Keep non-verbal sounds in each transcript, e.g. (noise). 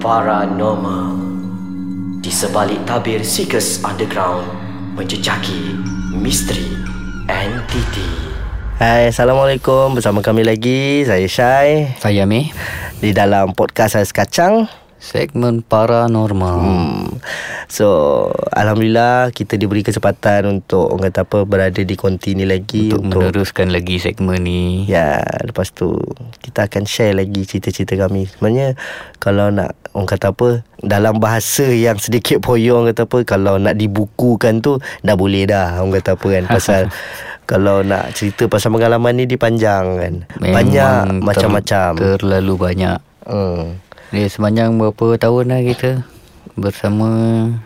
paranormal Di sebalik tabir Seekers Underground Menjejaki misteri entiti Hai, Assalamualaikum. Bersama kami lagi, saya Syai. Saya Amir Di dalam podcast Ais Kacang. Segmen paranormal Hmm. So, Alhamdulillah kita diberi kesempatan untuk orang kata apa berada di konti ni lagi Untuk meneruskan lagi segmen ni Ya, lepas tu kita akan share lagi cerita-cerita kami. Sebenarnya kalau nak orang kata apa dalam bahasa yang sedikit poyo orang kata apa kalau nak dibukukan tu dah boleh dah orang kata apa kan pasal (laughs) kalau nak cerita pasal pengalaman ni dipanjang kan. Memang Banyak ter- macam-macam. Terlalu banyak Hmm. Dia sepanjang berapa tahun dah kita Bersama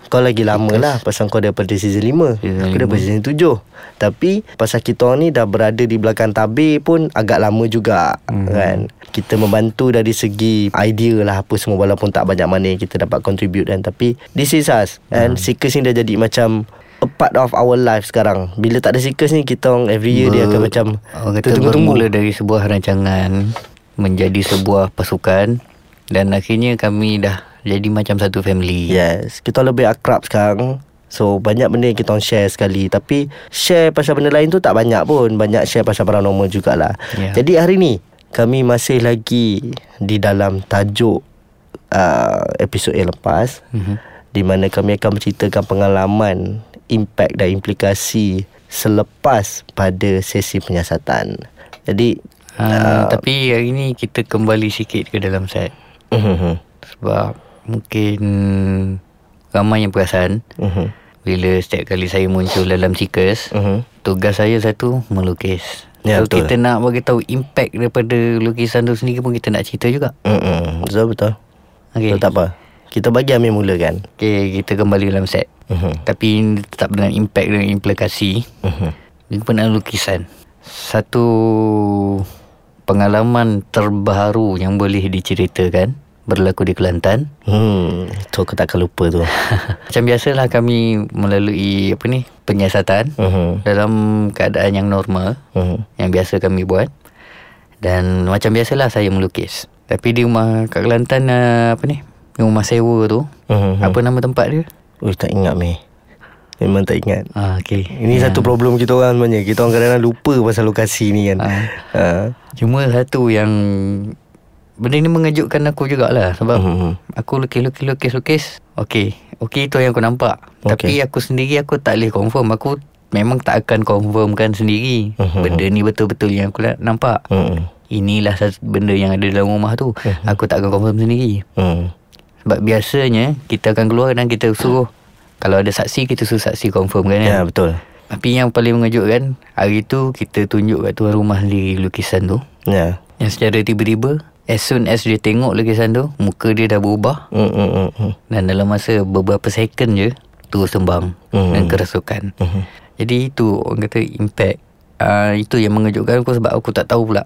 Kau lagi lama lah Pasal kau daripada season 5 Season Aku daripada lima. season 7 Tapi Pasal kita orang ni Dah berada di belakang tabir pun Agak lama juga Mhm. mm. Kan Kita membantu dari segi Idea lah Apa semua Walaupun tak banyak mana Yang kita dapat contribute kan Tapi This is us And Mhm. Seekers ni dah jadi macam A part of our life sekarang Bila tak ada Seekers ni Kita orang every year Dia akan macam Orang kata bermula dari sebuah rancangan Menjadi sebuah pasukan Dan akhirnya kami dah Jadi macam satu family. Yes Kita lebih akrab sekarang. So banyak benda yang kita share sekali. Tapi Share pasal benda lain tu tak banyak pun. Banyak share pasal paranormal jugalah. Ya. Jadi hari ni Kami masih lagi Di dalam tajuk uh, Episod yang lepas. Mhm. Di mana kami akan menceritakan pengalaman Impact dan implikasi Selepas pada sesi penyiasatan. Jadi uh, Tapi hari ni kita kembali sikit ke dalam set uh, Sebab mungkin ramai yang perasan uh, bila setiap kali saya muncul dalam Seekers, uh, tugas saya satu melukis. Ya, Kalau betul. kita nak bagi tahu impact daripada lukisan tu sendiri pun kita nak cerita juga. uh, Betul-betul Okey. So tak apa Kita bagi Amir mula kan Okey, kita kembali dalam set. uh, Tapi tetap dengan impact dan implikasi. uh, Ini pernah lukisan. Satu pengalaman terbaru yang boleh diceritakan berlaku di Kelantan. Hmm, tu aku takkan lupa tu. (laughs) Macam biasalah kami melalui apa ni penyiasatan Mhm. dalam keadaan yang normal Mhm. yang biasa kami buat dan macam biasalah saya melukis. Tapi di rumah kat Kelantan uh, apa ni? Rumah sewa tu. Mhm. Apa nama tempat dia? Ui, tak ingat meh. Memang tak ingat. Ah okey. Ini satu problem kita orang sebenarnya. Kita orang kadang-kadang lupa pasal lokasi ni kan. Ah. Ha. Cuma satu yang benda ni mengejutkan aku jugalah sebab Mhm. aku lukis lukis lukis lukis. Okey. Okey itu yang aku nampak. Okey. Tapi aku sendiri aku tak boleh confirm. Aku memang tak akan confirmkan sendiri. Mhm. Benda ni betul-betul yang aku nampak. Hmm. Inilah satu benda yang ada dalam rumah tu. Aku tak akan confirm sendiri. Hmm. Sebab biasanya kita akan keluar dan kita suruh kalau ada saksi kita suruh saksi confirm kan. Ya, kan? betul. Tapi yang paling mengejutkan hari tu kita tunjuk kat tuan rumah sendiri lukisan tu. Ya. Yang secara tiba-tiba As soon as dia tengok lukisan tu Muka dia dah berubah Hmm, hmm, hmm, hmm. Dan dalam masa beberapa second je Terus sembang Hmm. Dan kerasukan Mhm. Jadi itu orang kata impact uh, Itu yang mengejutkan aku Sebab aku tak tahu pula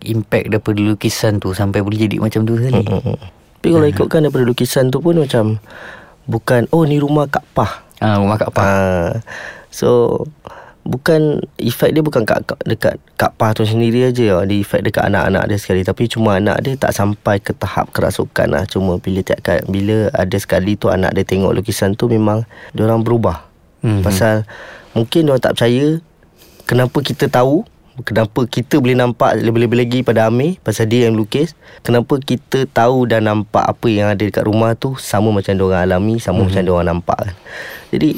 Impact daripada lukisan tu Sampai boleh jadi macam tu sekali Hmm, hmm. Tapi kalau ikutkan daripada lukisan tu pun macam bukan oh ni rumah Kak Pah. Ah, Rumah kat apa? Ah. So bukan efek dia bukan kat, kat dekat Kak Pah tu sendiri aja. Dia efek dekat anak-anak dia sekali tapi cuma anak dia tak sampai ke tahap kerasukan lah. Cuma bila tiap kali, bila ada sekali tu anak dia tengok lukisan tu memang dia orang berubah. Mhm. Pasal mungkin dia orang tak percaya kenapa kita tahu Kenapa kita boleh nampak lebih-lebih lagi pada Amir Pasal dia yang lukis Kenapa kita tahu dan nampak apa yang ada dekat rumah tu Sama macam dia orang alami Sama mm-hmm. macam dia orang nampak kan Jadi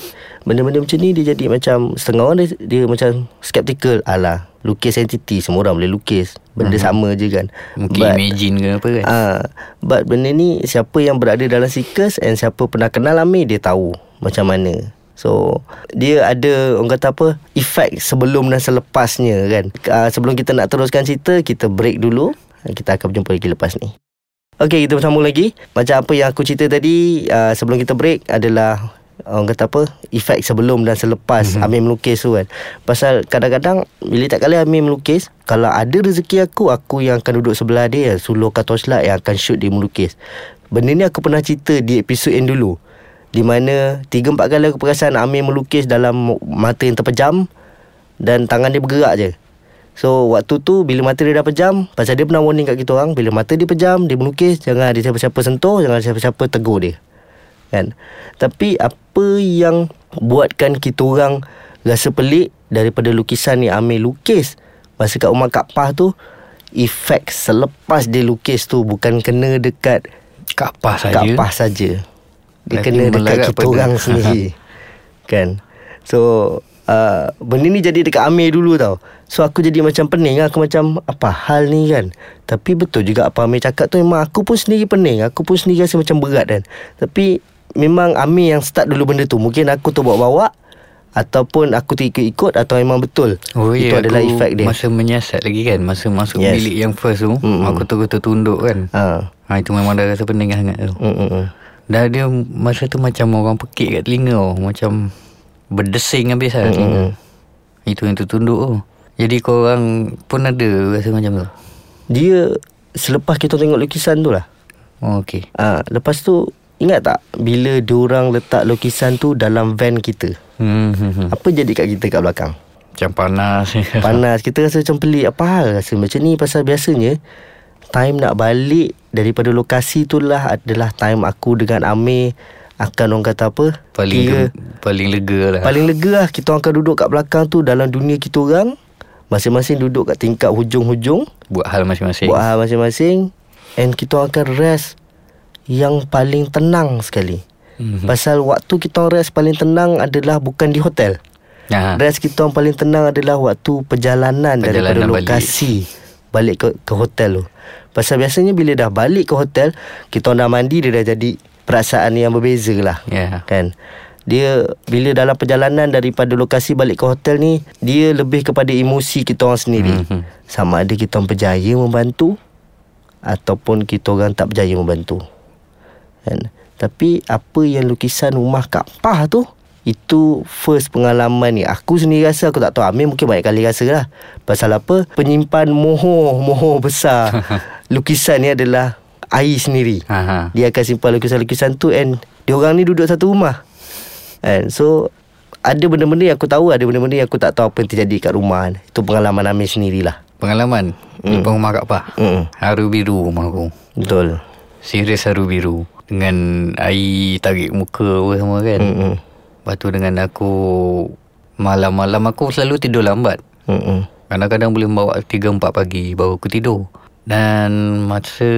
Benda-benda macam ni dia jadi macam Setengah orang dia, dia macam skeptical Alah Lukis entiti Semua orang boleh lukis Benda mm-hmm. sama je kan Mungkin imagine ke apa kan Ah, but benda ni siapa yang berada dalam Seekers and siapa pernah kenal Amir dia tahu macam mana. So dia ada orang kata apa efek sebelum dan selepasnya kan. Uh, sebelum kita nak teruskan cerita kita break dulu. Kita akan berjumpa lagi lepas ni. Okey kita bersambung lagi. Macam apa yang aku cerita tadi uh, sebelum kita break adalah orang kata apa? Efek sebelum dan selepas mm-hmm. Amir melukis tu kan. Pasal kadang-kadang bila tak kali Amir melukis kalau ada rezeki aku aku yang akan duduk sebelah dia sulurkan torchlight yang akan shoot dia melukis. Benda ni aku pernah cerita di episod yang dulu. Di mana 3 4 kali aku perasan Amir melukis dalam mata yang terpejam dan tangan dia bergerak je. So waktu tu Bila mata dia dah pejam Pasal dia pernah warning kat kita orang Bila mata dia pejam Dia melukis Jangan ada siapa-siapa sentuh Jangan ada siapa-siapa tegur dia Kan? Tapi apa yang Buatkan kita orang Rasa pelik Daripada lukisan ni? Amir lukis. Masa kat rumah Kak Pah tu Efek selepas dia lukis tu Bukan kena dekat Kapah saja. Kak Pah saja. Dia Lagi kena dekat kita pada- orang sendiri. (laughs) Kan? So uh, Benda ni jadi dekat Amir dulu tau. So aku jadi macam pening Aku macam Apa hal ni kan? Tapi betul juga Apa Amir cakap tu. Memang aku pun sendiri pening. Aku pun sendiri rasa macam berat kan. Tapi Memang Amir yang start dulu benda tu. Mungkin aku tu bawa-bawa Ataupun aku tu ikut-ikut Atau memang betul. Oh Itu ya adalah efek dia. Masa menyiasat lagi kan. Masa masuk Yes. bilik yang first tu Mm-mm. Aku terus tunduk kan. Ha. ha, Itu memang dah rasa pening sangat tu. Mm, mm, mm. Dah dia masa tu macam orang pekik kat telinga tau Macam Berdesing habis lah telinga. Itu yang tertunduk tu. Jadi korang pun ada rasa macam tu? Dia Selepas kita tengok lukisan tu lah. Oh okey. Ah, lepas tu ingat tak bila diorang letak lukisan tu dalam van kita? hmm, hmm, hmm. Apa jadi kat kita kat belakang? Macam panas (laughs) Panas. Kita rasa macam pelik. Apa hal rasa macam ni pasal biasanya time nak balik daripada lokasi tu lah adalah time aku dengan Amir akan orang kata apa? Paling kira, ge- paling lega lah paling lega lah kita orang akan duduk kat belakang tu dalam dunia kita orang masing-masing duduk kat tingkat hujung-hujung Buat hal masing-masing buat hal masing-masing and kita orang akan rest yang paling tenang sekali. Mhm. Pasal waktu kita rest paling tenang adalah bukan di hotel. ha. Rest kita orang paling tenang adalah waktu perjalanan, daripada Perjalanan balik. lokasi balik ke, ke hotel tu. Pasal biasanya bila dah balik ke hotel, kita orang dah mandi dia dah jadi perasaan yang berbeza lah. Ya Kan? Dia bila dalam perjalanan daripada lokasi balik ke hotel ni, dia lebih kepada emosi kita orang sendiri. Mhm. Sama ada kita orang berjaya membantu ataupun kita orang tak berjaya membantu. Kan? Tapi apa yang lukisan rumah Kak Pah tu itu first pengalaman ni. Aku sendiri rasa Aku tak tahu. Amir mungkin banyak kali rasa lah. Pasal apa? Penyimpan moho-moho besar. (laughs) Lukisan ni adalah Air sendiri. Ha, ha. Dia akan simpan lukisan-lukisan tu And Diorang ni duduk satu rumah. And so Ada benda-benda yang aku tahu Ada benda-benda yang aku tak tahu Apa yang terjadi kat rumah. Itu pengalaman Amir sendirilah Pengalaman? Mm. Depan rumah Kak Pah? Mm. Haru biru rumah aku. Betul. Serius haru biru Dengan air tarik muka apa semua kan Mm-mm. Lepas tu dengan aku Malam-malam aku selalu tidur lambat Mm-mm. Kadang-kadang boleh bawa 3-4 pagi Baru aku tidur Dan masa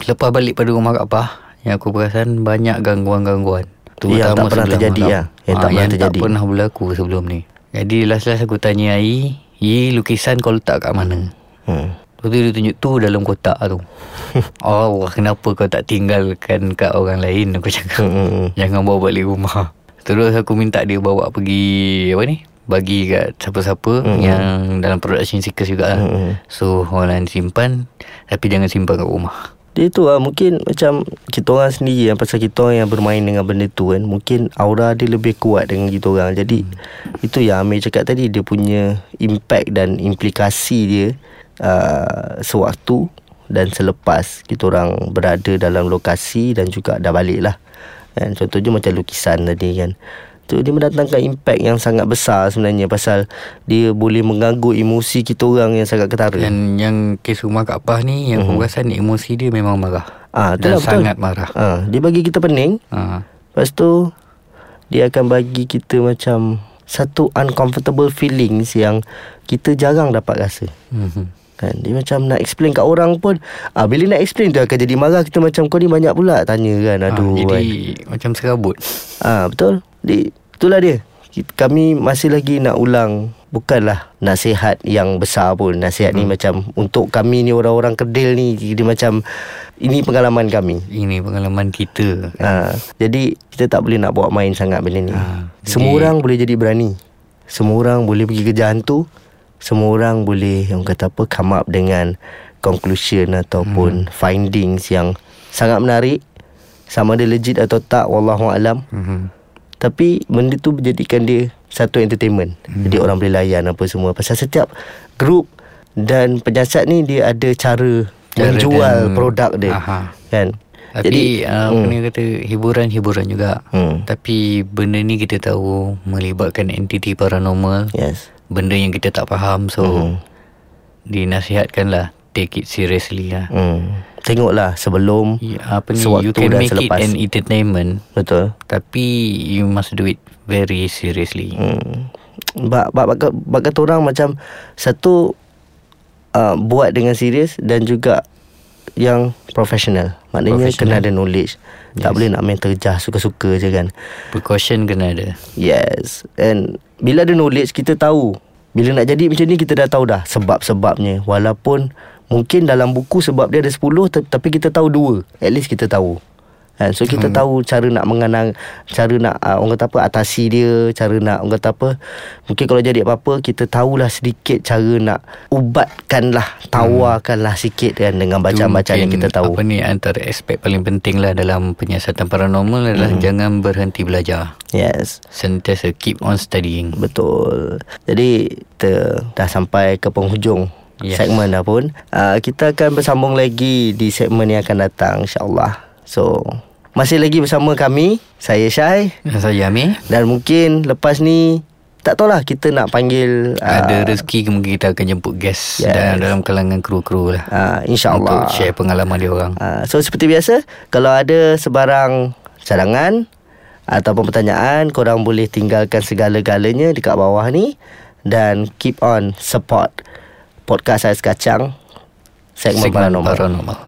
Lepas balik pada rumah Kak Pah Yang aku perasan banyak gangguan-gangguan Yang tak pernah terjadi malam. lah. Yang tak Ah, pernah yang terjadi. tak pernah berlaku sebelum ni Jadi last-last aku tanya Ai Yi lukisan kau letak kat mana Hmm. Lepas tu dia tunjuk tu dalam kotak tu. Allah (laughs) kenapa kau tak tinggalkan kat orang lain? Aku cakap. (laughs) Jangan bawa balik rumah. Terus aku minta dia bawa pergi Apa ni? Bagi kat siapa-siapa mm-hmm. Yang dalam production seekers juga lah. Mm-mm. So orang lain simpan Tapi jangan simpan kat rumah. Dia tu lah Mungkin macam Kita orang sendiri yang Pasal kita orang yang bermain dengan benda tu kan Mungkin aura dia lebih kuat dengan kita orang. Jadi Itu yang Amir cakap tadi Dia punya Impact dan implikasi dia uh, Sewaktu Dan selepas Kita orang berada dalam lokasi Dan juga dah balik lah kan? Contohnya macam lukisan tadi kan Tu dia mendatangkan impact yang sangat besar sebenarnya pasal dia boleh mengganggu emosi kita orang yang sangat ketara. Dan yang kes rumah Kak Pah ni Yang mm-hmm. aku rasa ni emosi dia memang marah Ah, Dan itulah betul. sangat marah Ah, dia bagi kita pening. ha. Lepas tu dia akan bagi kita macam satu uncomfortable feelings yang kita jarang dapat rasa. mm-hmm. Kan dia macam nak explain kat orang pun ah bila nak explain tu akan jadi marah kita macam kau ni banyak pula tanya kan. Aduh. ha, kan. Jadi macam serabut Ah betul. Di, itulah dia. Kami masih lagi nak ulang Bukanlah nasihat yang besar pun Nasihat hmm. ni macam Untuk kami ni orang-orang kedil ni Dia macam Ini pengalaman kami Ini pengalaman kita ha, Jadi kita tak boleh nak bawa main sangat benda ni Ha, Semua jadi- orang boleh jadi berani Semua orang boleh pergi kerja hantu Semua orang boleh Yang kata apa Come up dengan Conclusion Ataupun hmm. findings yang Sangat menarik Sama ada legit atau tak Wallahualam mm-hmm. tapi benda tu menjadikan dia satu entertainment. Hmm. Jadi orang boleh layan apa semua. Pasal setiap grup dan penyiasat ni dia ada cara, Cara menjual dan- produk dia. Aha. Kan? Tapi uh, apa ni kata hiburan-hiburan juga. Hmm. Tapi benda ni kita tahu melibatkan entiti paranormal Yes. Benda yang kita tak faham so Hmm. dinasihatkanlah take it seriously lah. Hmm. Tengoklah sebelum Ya, apa ni you can make selepas. it an entertainment Betul tapi you must do it very seriously. Hmm. Bak, bak, bak, bak kata orang macam Satu uh, Buat dengan serius Dan juga Yang professional Maknanya Professional. kena ada knowledge yes. Tak boleh nak main terjah Suka-suka je kan. Precaution kena ada. Yes. And Bila ada knowledge Kita tahu. Bila nak jadi macam ni Kita dah tahu dah Sebab-sebabnya. Walaupun Mungkin dalam buku Sebab dia ada 10 ta- Tapi kita tahu dua. At least kita tahu kan? So kita hmm. tahu Cara nak mengenang Cara nak uh, Orang kata apa Atasi dia Cara nak Orang kata apa Mungkin kalau jadi apa-apa Kita tahulah sedikit Cara nak Ubatkan lah Tawarkan lah sikit kan Dengan bacaan-bacaan yang kita tahu Apa ni antara aspek paling penting lah dalam penyiasatan paranormal adalah Hmm. jangan berhenti belajar. Yes Sentiasa keep on studying. Betul. Jadi kita dah sampai ke penghujung. Yes. segmen dah pun. Uh, kita akan bersambung lagi di segmen yang akan datang insya-Allah. So, masih lagi bersama kami, saya Syai Dan Saya Amir. dan mungkin lepas ni tak tahulah kita nak panggil Ada rezeki mungkin kita akan jemput guest Yes. yes. dalam kalangan kru-kru lah. uh, insya-Allah. Untuk share pengalaman dia orang. Uh, so seperti biasa Kalau ada sebarang cadangan Ataupun pertanyaan Korang boleh tinggalkan segala-galanya Dekat bawah ni Dan keep on support Podcast Ais Kacang Segmen, Paranormal paranormal.